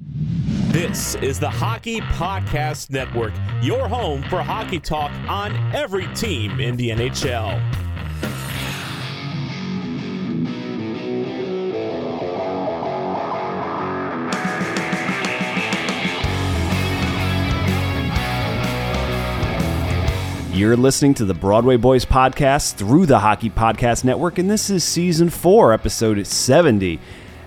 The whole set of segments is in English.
This is the Hockey Podcast Network, your home for hockey talk on every team in the NHL. You're listening to the Broadway Boys podcast through the Hockey Podcast Network, and this is season four, episode 70.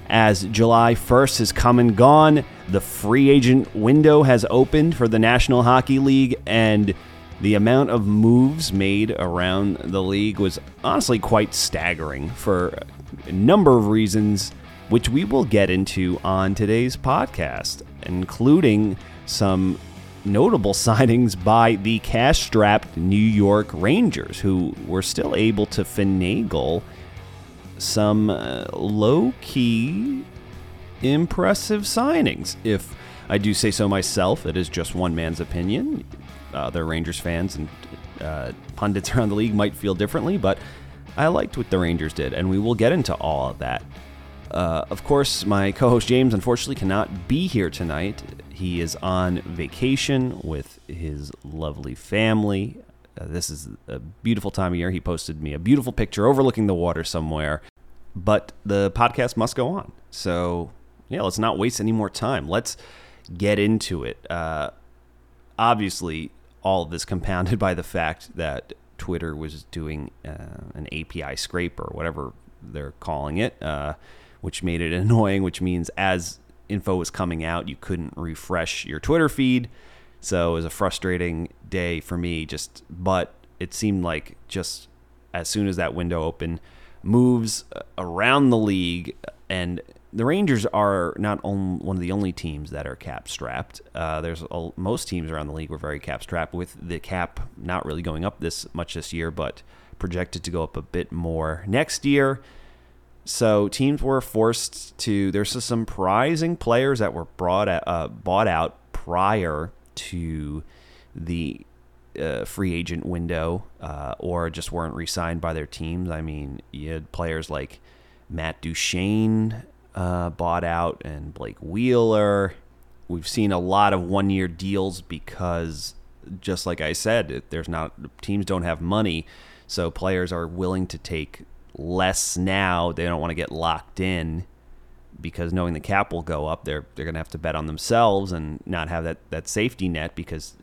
As July 1st has come and gone, the free agent window has opened for the National Hockey League, and the amount of moves made around the league was honestly quite staggering for a number of reasons, which we will get into on today's podcast, including some notable signings by the cash strapped New York Rangers, who were still able to finagle some uh, low key impressive signings. If I do say so myself, it is just one man's opinion. Other Rangers fans and uh, pundits around the league might feel differently, but I liked what the Rangers did, and we will get into all of that. Uh, of course, my co host James unfortunately cannot be here tonight. He is on vacation with his lovely family. Uh, this is a beautiful time of year. He posted me a beautiful picture overlooking the water somewhere. But the podcast must go on. So, yeah, let's not waste any more time. Let's get into it. Uh, obviously, all of this compounded by the fact that Twitter was doing uh, an API scrape or whatever they're calling it, uh, which made it annoying, which means as info was coming out, you couldn't refresh your Twitter feed. So it was a frustrating day for me. Just, but it seemed like just as soon as that window opened, moves around the league, and the Rangers are not on, one of the only teams that are cap strapped. Uh, there's a, most teams around the league were very cap strapped, with the cap not really going up this much this year, but projected to go up a bit more next year. So teams were forced to. There's some surprising players that were brought uh, bought out prior to the uh, free agent window, uh, or just weren't re-signed by their teams. I mean, you had players like Matt Duchene uh, bought out, and Blake Wheeler. We've seen a lot of one-year deals because, just like I said, there's not teams don't have money, so players are willing to take less now. They don't want to get locked in because knowing the cap will go up, they're they're going to have to bet on themselves and not have that that safety net because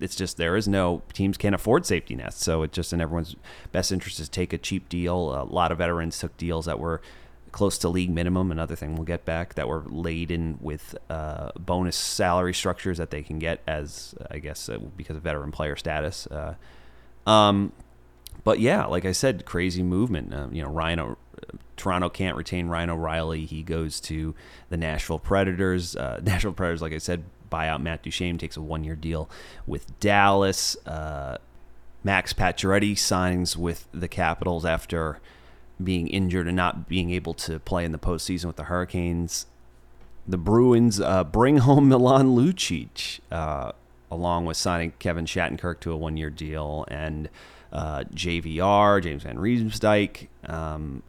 it's just there is no teams can't afford safety nets. So it's just in everyone's best interest to take a cheap deal. A lot of veterans took deals that were close to league minimum. Another thing we'll get back that were laden with uh, bonus salary structures that they can get as I guess uh, because of veteran player status. Uh, um, but yeah, like I said, crazy movement. Uh, you know, Ryan, Toronto can't retain Ryan O'Reilly. He goes to the Nashville Predators. Uh, Nashville Predators, like I said, buy out Matt Duchene, takes a one-year deal with Dallas. Uh, Max Pacioretty signs with the Capitals after being injured and not being able to play in the postseason with the Hurricanes. The Bruins uh, bring home Milan Lucic, uh, along with signing Kevin Shattenkirk to a one-year deal and uh, JVR, James Van Riemsdyk. Um,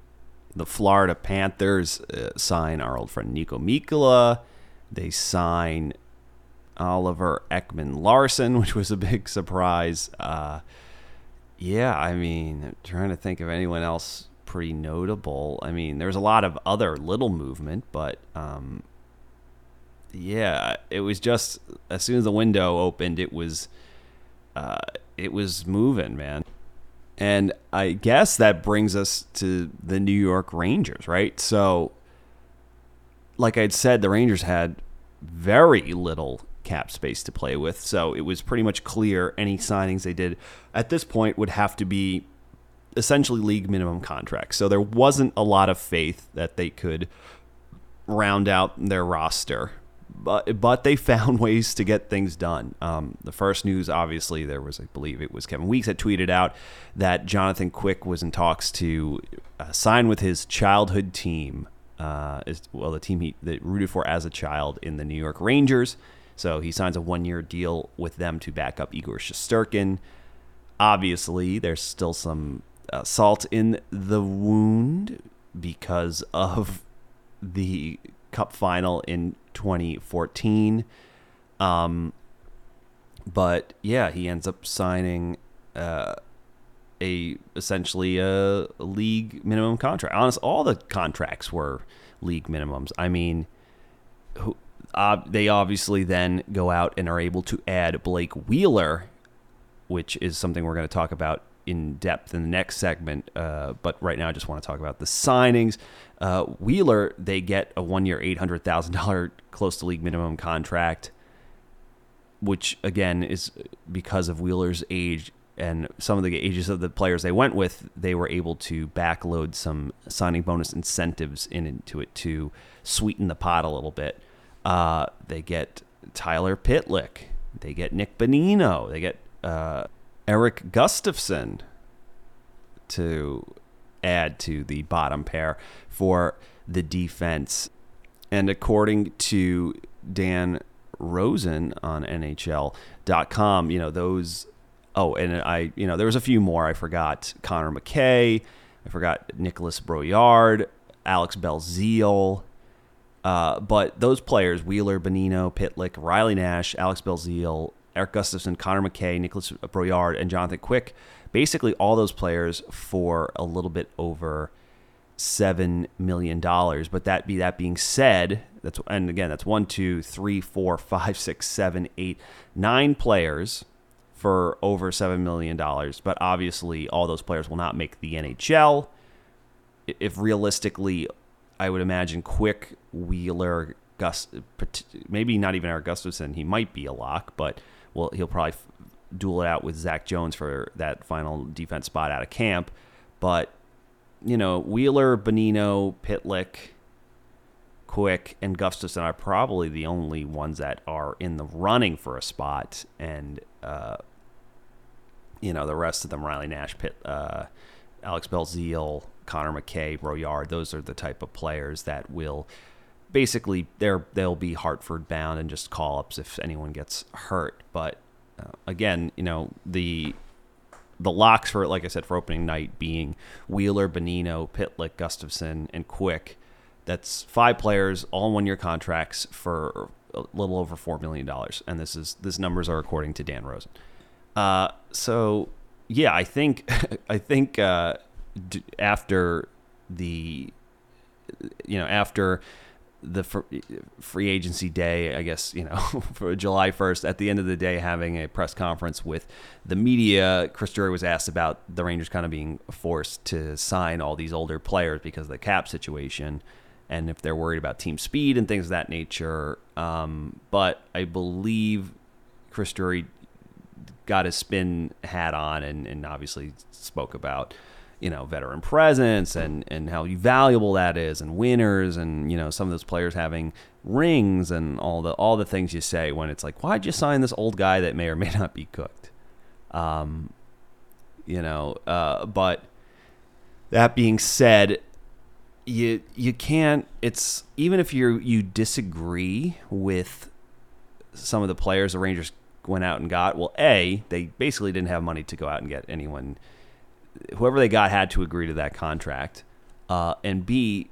the Florida Panthers uh, sign our old friend Niko Mikkola. They sign Oliver Ekman Larsson, which was a big surprise. Uh, yeah, I mean, I'm trying to think of anyone else pretty notable. I mean, there's a lot of other little movement, but um, yeah, it was just as soon as the window opened, it was uh, it was moving, man. And I guess that brings us to the New York Rangers, right? So, like I'd said, the Rangers had very little cap space to play with. So it was pretty much clear any signings they did at this point would have to be essentially league minimum contracts. So there wasn't a lot of faith that they could round out their roster but but they found ways to get things done. Um, the first news, obviously, there was, I believe, it was Kevin Weekes that tweeted out that Jonathan Quick was in talks to uh, sign with his childhood team, uh, well, the team he that rooted for as a child in the New York Rangers. So he signs a one-year deal with them to back up Igor Shesterkin. Obviously, there's still some uh, salt in the wound because of the Cup final in 2014. Um, but yeah, he ends up signing uh, a essentially a, league minimum contract. Honest, all the contracts were league minimums. I mean, who, uh, they obviously then go out and are able to add Blake Wheeler, which is something we're going to talk about in depth in the next segment. Uh, but right now, I just want to talk about the signings. Uh, Wheeler, they get a one year, $800,000 close to league minimum contract, which again is because of Wheeler's age and some of the ages of the players they went with, they were able to backload some signing bonus incentives in into it to sweeten the pot a little bit. Uh, they get Tyler Pitlick, they get Nick Bonino. they get uh, Erik Gustafsson to add to the bottom pair for the defense. And according to Dan Rosen on NHL.com, you know, those. Oh, and I, you know, there was a few more. I forgot Connor Mackey. I forgot Nikolas Brouillard, Alex Belzile. Uh, but those players, Wheeler, Bonino, Pitlick, Riley Nash, Alex Belzile, Erik Gustafsson, Connor Mackey, Nikolas Brouillard, and Jonathan Quick, basically all those players for a little bit over seven million dollars. But that be that being said, that's and again that's one, two, three, four, five, six, seven, eight, nine players for over seven million dollars. But obviously, all those players will not make the NHL. If realistically, I would imagine Quick, Wheeler, Gus, maybe not even Erik Gustafsson. He might be a lock, but well, he'll probably duel it out with Zach Jones for that final defense spot out of camp. But you know, Wheeler, Bonino, Pitlick, Quick, and Gustafsson are probably the only ones that are in the running for a spot, and uh, you know the rest of them: Riley Nash, Pitt, uh, Alex Belzile, Connor Mackey, Brouillard. Those are the type of players that will basically they're they'll be Hartford bound and just call ups if anyone gets hurt. But uh, again, you know the the locks for like I said for opening night being Wheeler, Bonino, Pitlick, Gustafsson, and Quick. That's five players, all one year contracts for a little over four million dollars, and this is this numbers are according to Dan Rosen. Uh, so yeah, I think I think uh, d- after the you know after the free agency day, I guess, you know, for July 1st, at the end of the day, having a press conference with the media, Chris Drury was asked about the Rangers kind of being forced to sign all these older players because of the cap situation and if they're worried about team speed and things of that nature. Um, but I believe Chris Drury got his spin hat on and, and obviously spoke about you know veteran presence and and how valuable that is and winners and you know some of those players having rings and all the all the things you say when it's like why'd you sign this old guy that may or may not be cooked? Um you know uh but that being said you you can't it's even if you you disagree with some of the players the Rangers went out and got well a they basically didn't have money to go out and get anyone whoever they got had to agree to that contract. Uh, and B,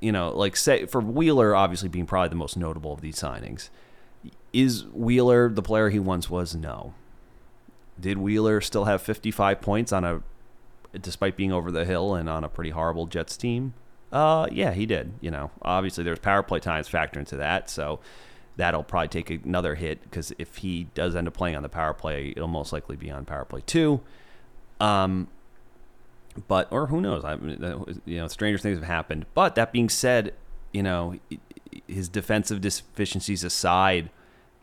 you know, like say for Wheeler, obviously being probably the most notable of these signings, is Wheeler the player he once was? No. Did Wheeler still have 55 points on a, despite being over the hill and on a pretty horrible Jets team? Uh, yeah, he did. You know, obviously there's power play times factor into that, so that'll probably take another hit because if he does end up playing on the power play, it'll most likely be on power play two. Um, but or who knows? I you know, stranger things have happened. But that being said, you know, his defensive deficiencies aside,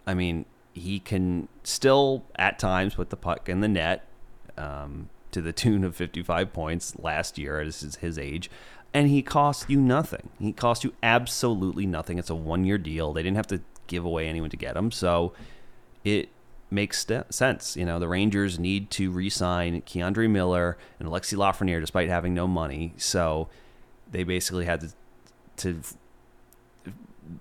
I mean, he can still at times put the puck in the net um, to the tune of 55 points last year at his, his age. And he cost you nothing. He cost you absolutely nothing. It's a one year deal. They didn't have to give away anyone to get him. So it makes st- sense. You know, the Rangers need to re-sign K'Andre Miller and Alexi Lafreniere despite having no money. So they basically had to, to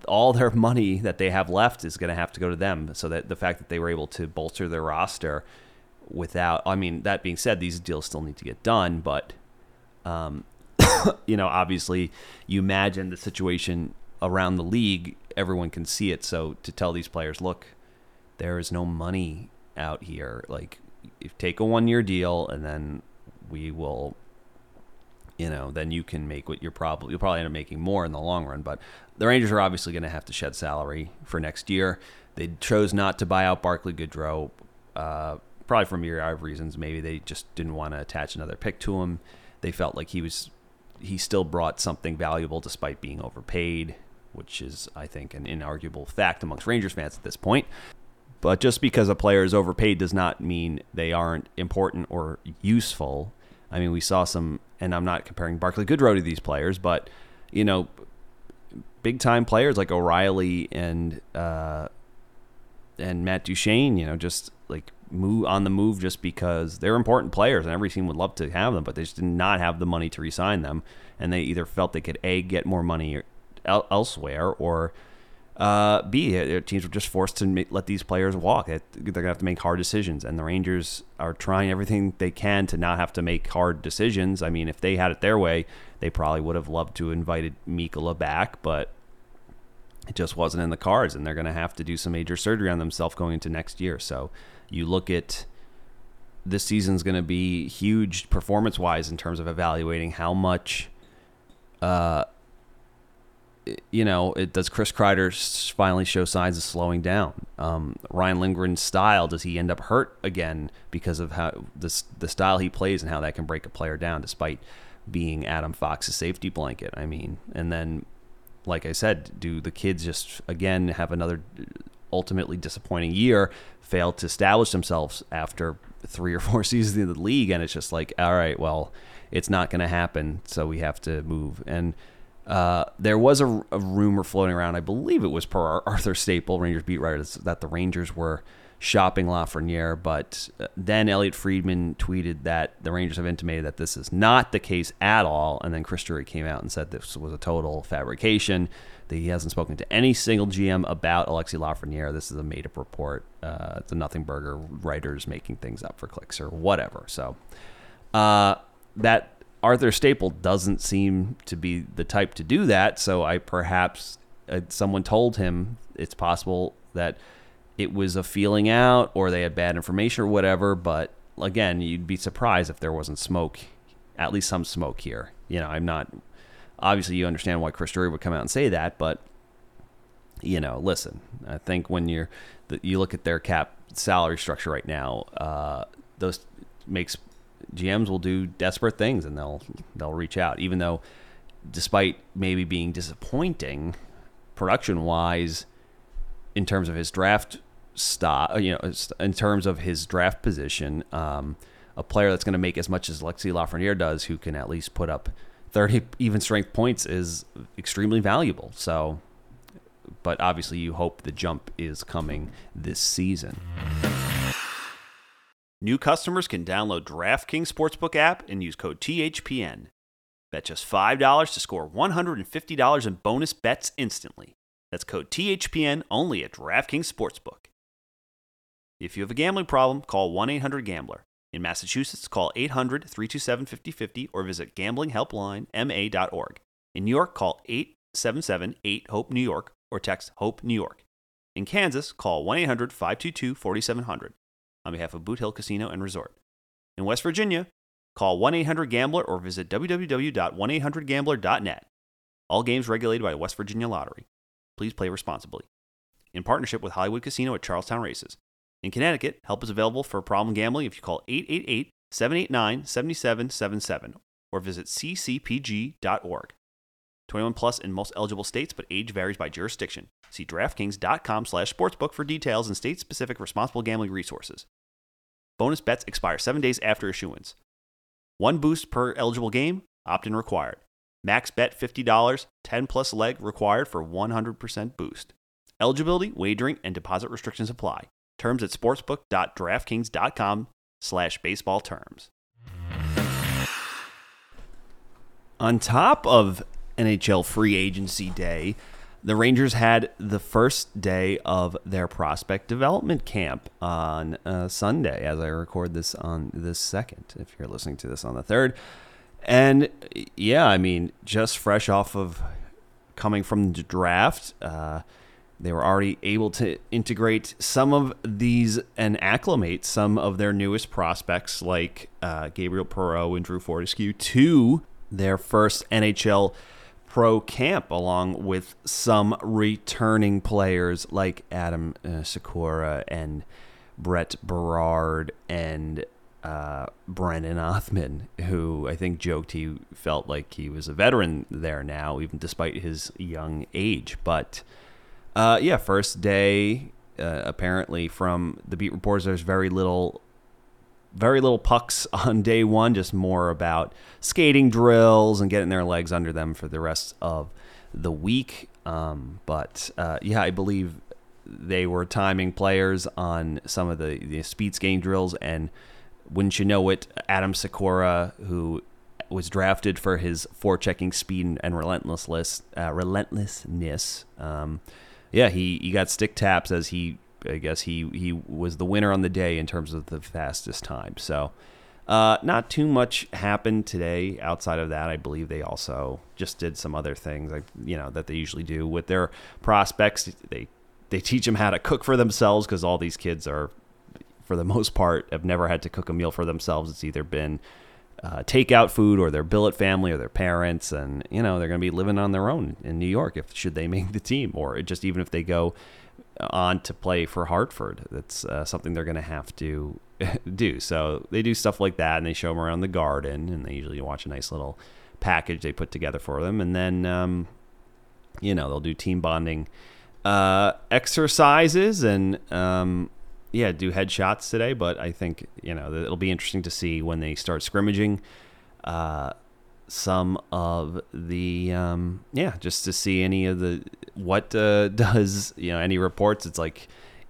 all their money that they have left is going to have to go to them. So that the fact that they were able to bolster their roster without, I mean, that being said, these deals still need to get done, but um, you know, obviously, you imagine the situation around the league, everyone can see it. So to tell these players, look, there is no money out here. Like, if take a one year deal, and then we will, you know, then you can make what you're probably you'll probably end up making more in the long run. But the Rangers are obviously going to have to shed salary for next year. They chose not to buy out Barclay Goodrow, uh, probably for myriad of reasons. Maybe they just didn't want to attach another pick to him. They felt like he was he still brought something valuable despite being overpaid, which is, I think, an inarguable fact amongst Rangers fans at this point. But just because a player is overpaid does not mean they aren't important or useful. I mean, we saw some, and I'm not comparing Barclay Goodrow to these players, but you know, big time players like O'Reilly and uh, and Matt Duchene, you know, just like move on the move just because they're important players and every team would love to have them, but they just did not have the money to resign them, and they either felt they could a get more money elsewhere or uh, b their teams were just forced to make, let these players walk. They're gonna have to make hard decisions, and the Rangers are trying everything they can to not have to make hard decisions. I mean, if they had it their way, they probably would have loved to have invited Mikkola back, but it just wasn't in the cards, and they're to have to do some major surgery on themselves going into next year. So you look at this season's going to be huge performance wise in terms of evaluating how much, uh, you know, it does Chris Kreider finally show signs of slowing down? Um, Ryan Lindgren's style does he end up hurt again because of how this the style he plays and how that can break a player down despite being Adam Fox's safety blanket? I mean, and then like I said, do the kids just again have another ultimately disappointing year, fail to establish themselves after three or four seasons in the league, and it's just like, all right, well, it's not going to happen, so we have to move. And uh, there was a, a, rumor floating around, I believe it was per Arthur Staple, Rangers beat writer, that the Rangers were shopping Lafreniere, but uh, then Elliotte Friedman tweeted that the Rangers have intimated that this is not the case at all, and then Chris Drury came out and said this was a total fabrication. That he hasn't spoken to any single GM about Alexi Lafreniere. This is a made-up report. Uh, it's a nothing burger writers making things up for clicks or whatever. So uh, that Arthur Staple doesn't seem to be the type to do that. So I perhaps uh, someone told him it's possible that it was a feeling out or they had bad information or whatever. But again, you'd be surprised if there wasn't smoke, at least some smoke here. You know, I'm not. Obviously, you understand why Chris Drury would come out and say that, but you know, listen. I think when you're you look at their cap salary structure right now, uh, those makes GMs will do desperate things and they'll they'll reach out, even though, despite maybe being disappointing, production wise, in terms of his draft stop, you know, in terms of his draft position, um, a player that's going to make as much as Lexi Lafreniere does, who can at least put up 30 even strength points, is extremely valuable. So, but obviously, you hope the jump is coming this season. New customers can download DraftKings Sportsbook app and use code THPN. Bet just $5 to score $150 in bonus bets instantly. That's code THPN only at DraftKings Sportsbook. If you have a gambling problem, call 1 800 Gambler. In Massachusetts, call 800 327 5050 or visit gamblinghelplinema.org. In New York, call 877 8 HOPE New York or text HOPE New York. In Kansas, call 1 800 522 4700 on behalf of Boot Hill Casino and Resort. In West Virginia, call 1 800 Gambler or visit www.1800Gambler.net. All games regulated by the West Virginia Lottery. Please play responsibly. In partnership with Hollywood Casino at Charlestown Races. In Connecticut, help is available for problem gambling if you call 888 789 7777 or visit ccpg.org. 21 plus in most eligible states, but age varies by jurisdiction. See DraftKings.com slash sportsbook for details and state-specific responsible gambling resources. Bonus bets expire seven days after issuance. One boost per eligible game, opt-in required. Max bet $50, 10 plus leg required for 100% boost. Eligibility, wagering, and deposit restrictions apply. Terms at sportsbook.draftkings.com slash baseball terms. On top of NHL free agency day, the Rangers had the first day of their prospect development camp on uh, Sunday, as I record this on the second, if you're listening to this on the third. And yeah, I mean, just fresh off of coming from the draft, uh, they were already able to integrate some of these and acclimate some of their newest prospects, like uh, Gabriel Perreault and Drew Fortescue, to their first NHL pro camp, along with some returning players like Adam uh, Sykora and Brett Berard and uh, Brennan Othmann, who I think joked he felt like he was a veteran there now, even despite his young age. But uh, yeah, first day, uh, apparently from the beat reports, there's very little, very little pucks on day one. Just more about skating drills and getting their legs under them for the rest of the week. Um, but uh, yeah, I believe they were timing players on some of the, the speed skating drills and wouldn't you know it, Adam Sykora, who was drafted for his forechecking speed and relentlessness, uh, relentlessness. Um, yeah, he, he got stick taps as he, I guess he he was the winner on the day in terms of the fastest time. So, uh, not too much happened today outside of that. I believe they also just did some other things, like you know, that they usually do with their prospects. They they teach them how to cook for themselves because all these kids are for the most part, have never had to cook a meal for themselves. It's either been uh, takeout food or their billet family or their parents, and you know they're going to be living on their own in New York if should they make the team, or just even if they go on to play for Hartford, that's uh, something they're going to have to do. So they do stuff like that, and they show them around the garden, and they usually watch a nice little package they put together for them, and then um, you know they'll do team bonding uh, exercises and um, yeah, do headshots today, but I think you know it'll be interesting to see when they start scrimmaging. Uh, some of the um, yeah, just to see any of the what uh, does you know any reports. It's like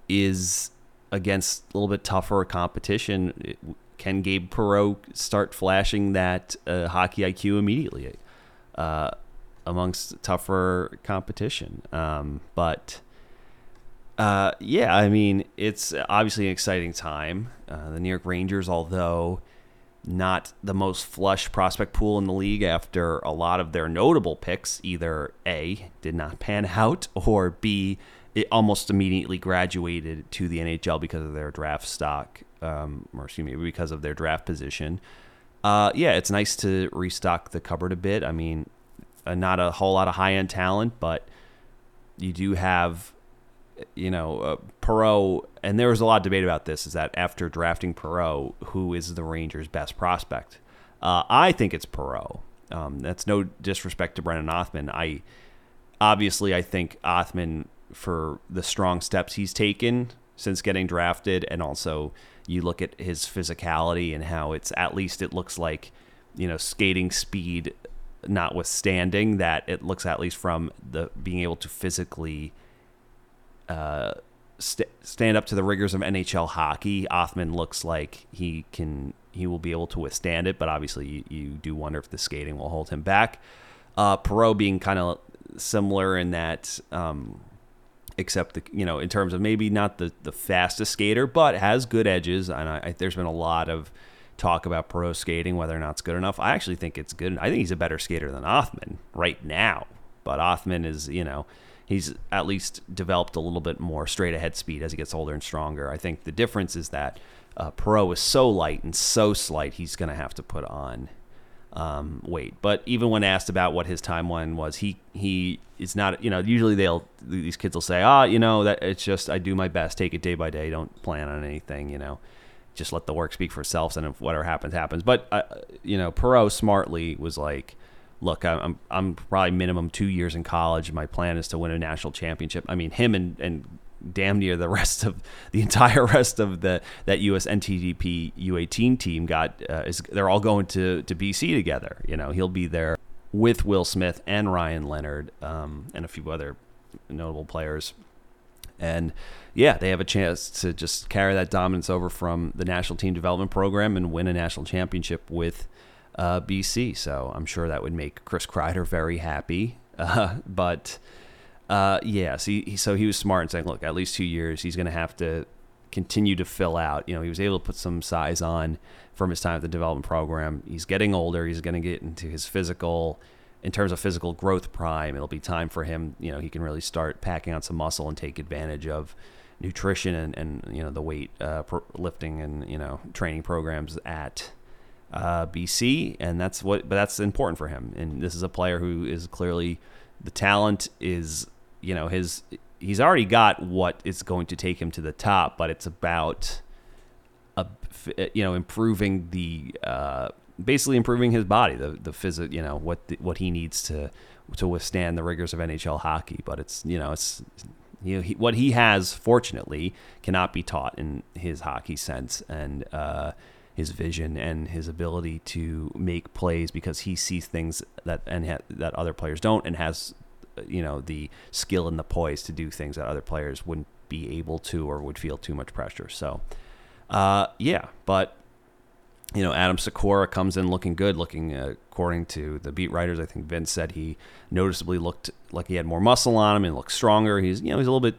is against a little bit tougher competition. Can Gabe Perreault start flashing that uh, hockey IQ immediately uh, amongst tougher competition? Um, but uh, yeah, I mean, it's obviously an exciting time. Uh, the New York Rangers, although not the most flush prospect pool in the league after a lot of their notable picks, either A, did not pan out, or B, it almost immediately graduated to the NHL because of their draft stock, um, or excuse me, because of their draft position. Uh, yeah, it's nice to restock the cupboard a bit. I mean, uh, not a whole lot of high end talent, but you do have you know, uh, Perreault, and there was a lot of debate about this, is that after drafting Perreault, who is the Rangers' best prospect? Uh, I think it's Perreault. Um, that's no disrespect to Brennan Othmann. I obviously I think Othmann for the strong steps he's taken since getting drafted, and also you look at his physicality and how it's at least it looks like you know skating speed notwithstanding that it looks at least from the being able to physically uh, st- stand up to the rigors of NHL hockey. Othmann looks like he can he will be able to withstand it, but obviously you, you do wonder if the skating will hold him back. Uh, Perreault being kind of similar in that, um, except the you know in terms of maybe not the the fastest skater, but has good edges. And I, I, there's been a lot of talk about pro skating, whether or not it's good enough. I actually think it's good. I think he's a better skater than Othmann right now. But Othmann is, you know, he's at least developed a little bit more straight ahead speed as he gets older and stronger. I think the difference is that uh, Perreault is so light and so slight, he's going to have to put on um, weight. But even when asked about what his timeline was, he he is not. You know, usually they'll these kids will say, ah, you know, that it's just I do my best, take it day by day, don't plan on anything. You know, just let the work speak for itself, and if whatever happens, happens. But uh, you know, Perreault smartly was like look, I'm I'm probably minimum two years in college. My plan is to win a national championship. I mean, him and and damn near the rest of the entire rest of the that US NTDP U18 team got uh, is they're all going to to BC together. You know, he'll be there with Will Smith and Ryan Leonard um, and a few other notable players. And yeah, they have a chance to just carry that dominance over from the national team development program and win a national championship with uh, BC. So I'm sure that would make Chris Kreider very happy. Uh, but uh, yeah, so he, so he was smart in saying, look, at least two years, he's going to have to continue to fill out. You know, he was able to put some size on from his time at the development program. He's getting older. He's going to get into his physical, in terms of physical growth prime. It'll be time for him. You know, he can really start packing on some muscle and take advantage of nutrition and, and you know the weight uh, lifting and you know training programs at uh, BC, and that's what. But that's important for him. And this is a player who is clearly the talent is you know his. He's already got what is going to take him to the top, but it's about a, you know improving the uh, basically improving his body, the the physic, you know what the, what he needs to to withstand the rigors of NHL hockey. But it's you know it's you know, he, what he has, fortunately, cannot be taught in his hockey sense and uh, his vision and his ability to make plays because he sees things that and ha- that other players don't, and has you know the skill and the poise to do things that other players wouldn't be able to or would feel too much pressure. So, uh, yeah, but you know, Adam Sykora comes in looking good, looking uh, according to the beat writers. I think Vince said he noticeably looked like he had more muscle on him and looked stronger. He's you know he's a little bit,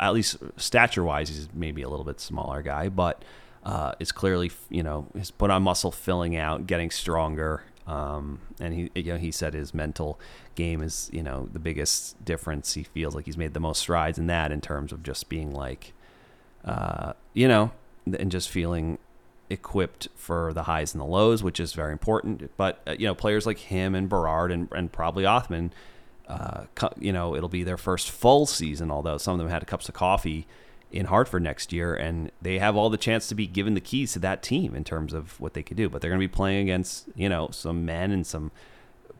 at least stature wise, he's maybe a little bit smaller guy, but uh, is clearly you know he's put on muscle, filling out, getting stronger. Um, and he you know he said his mental game is you know the biggest difference. He feels like he's made the most strides in that in terms of just being like, uh, you know, and just feeling equipped for the highs and the lows, which is very important. But uh, you know, players like him and Berard and, and probably Othmann, uh, you know, it'll be their first full season. Although some of them had cups of coffee in Hartford next year, and they have all the chance to be given the keys to that team in terms of what they could do. But they're going to be playing against you know some men and some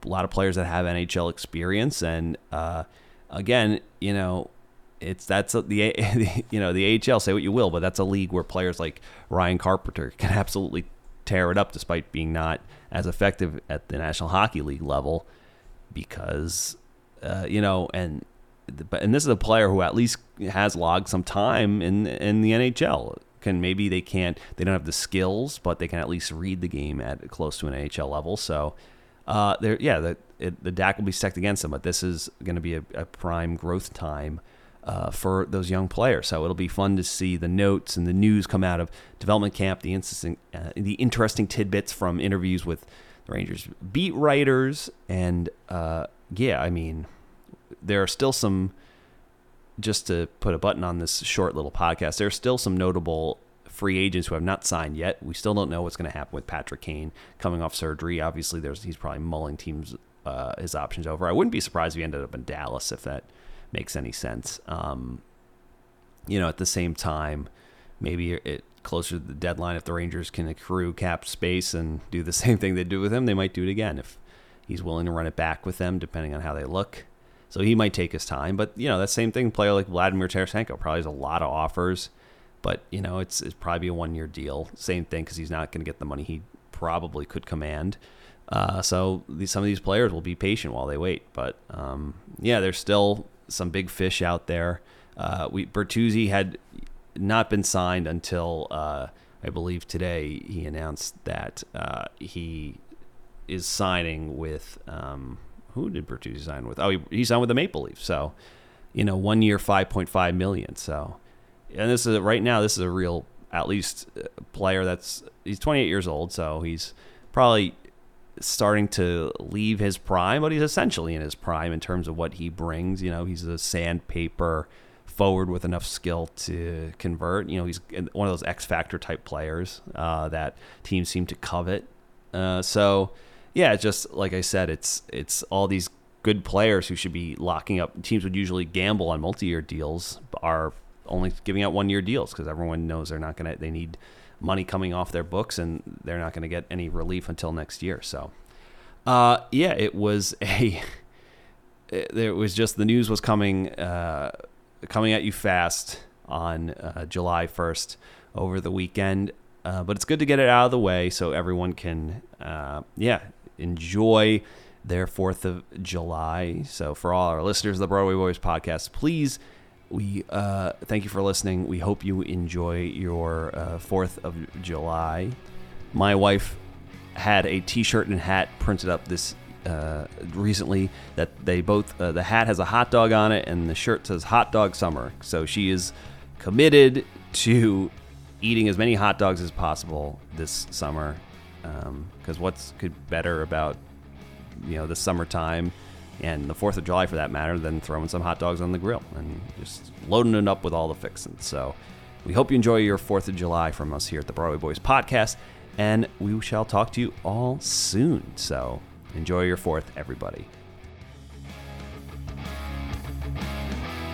a lot of players that have NHL experience, and uh, again, you know, it's that's a, the you know the AHL. Say what you will, but that's a league where players like Ryan Carpenter can absolutely tear it up, despite being not as effective at the National Hockey League level, because uh, you know, and and this is a player who at least has logged some time in in the NHL. Can maybe they can't they don't have the skills, but they can at least read the game at close to an NHL level. So. Uh, there, yeah, the, it, the DAC will be stacked against them, but this is going to be a, a prime growth time uh, for those young players. So it'll be fun to see the notes and the news come out of development camp, the interesting, uh, the interesting tidbits from interviews with the Rangers beat writers, and uh, yeah, I mean, there are still some. Just to put a button on this short little podcast, there are still some notable free agents who have not signed yet. We still don't know what's going to happen with Patrick Kane coming off surgery. Obviously, there's he's probably mulling teams uh, his options over. I wouldn't be surprised if he ended up in Dallas if that makes any sense. Um, you know, at the same time, maybe it closer to the deadline, if the Rangers can accrue cap space and do the same thing they do with him, they might do it again if he's willing to run it back with them, depending on how they look. So he might take his time, but you know that same thing. Player like Vladimir Tarasenko probably has a lot of offers, but you know it's it's probably a one year deal. Same thing because he's not going to get the money he probably could command. Uh, so these, some of these players will be patient while they wait. But um, yeah, there's still some big fish out there. Uh, we Bertuzzi had not been signed until uh, I believe today he announced that uh, he is signing with um, who did Bertuzzi sign with? Oh, he, he signed with the Maple Leafs. So you know, one year, five point five million. So and this is right now. This is a real at least uh, player that's he's 28 years old, so he's probably starting to leave his prime, but he's essentially in his prime in terms of what he brings. You know, he's a sandpaper forward with enough skill to convert. You know, he's one of those X factor type players uh, that teams seem to covet. Uh, so, yeah, just like I said, it's it's all these good players who should be locking up. Teams would usually gamble on multi-year deals, are only giving out one-year deals because everyone knows they're not gonna. They need money coming off their books, and they're not going to get any relief until next year. So, uh, yeah, it was a. It was just the news was coming, uh, coming at you fast on uh, July first over the weekend. Uh, but it's good to get it out of the way so everyone can, uh, yeah, enjoy their Fourth of July. So for all our listeners of the Broadway Boys podcast, please we uh, thank you for listening. We hope you enjoy your uh, Fourth of July. My wife had a T-shirt and hat printed up this uh, recently that they both uh, the hat has a hot dog on it and the shirt says hot dog summer so she is committed to eating as many hot dogs as possible this summer because what's could better about you know the summertime and the fourth of july for that matter than throwing some hot dogs on the grill and just loading it up with all the fixings so we hope you enjoy your fourth of july from us here at the broadway boys podcast and we shall talk to you all soon so Enjoy your fourth, everybody.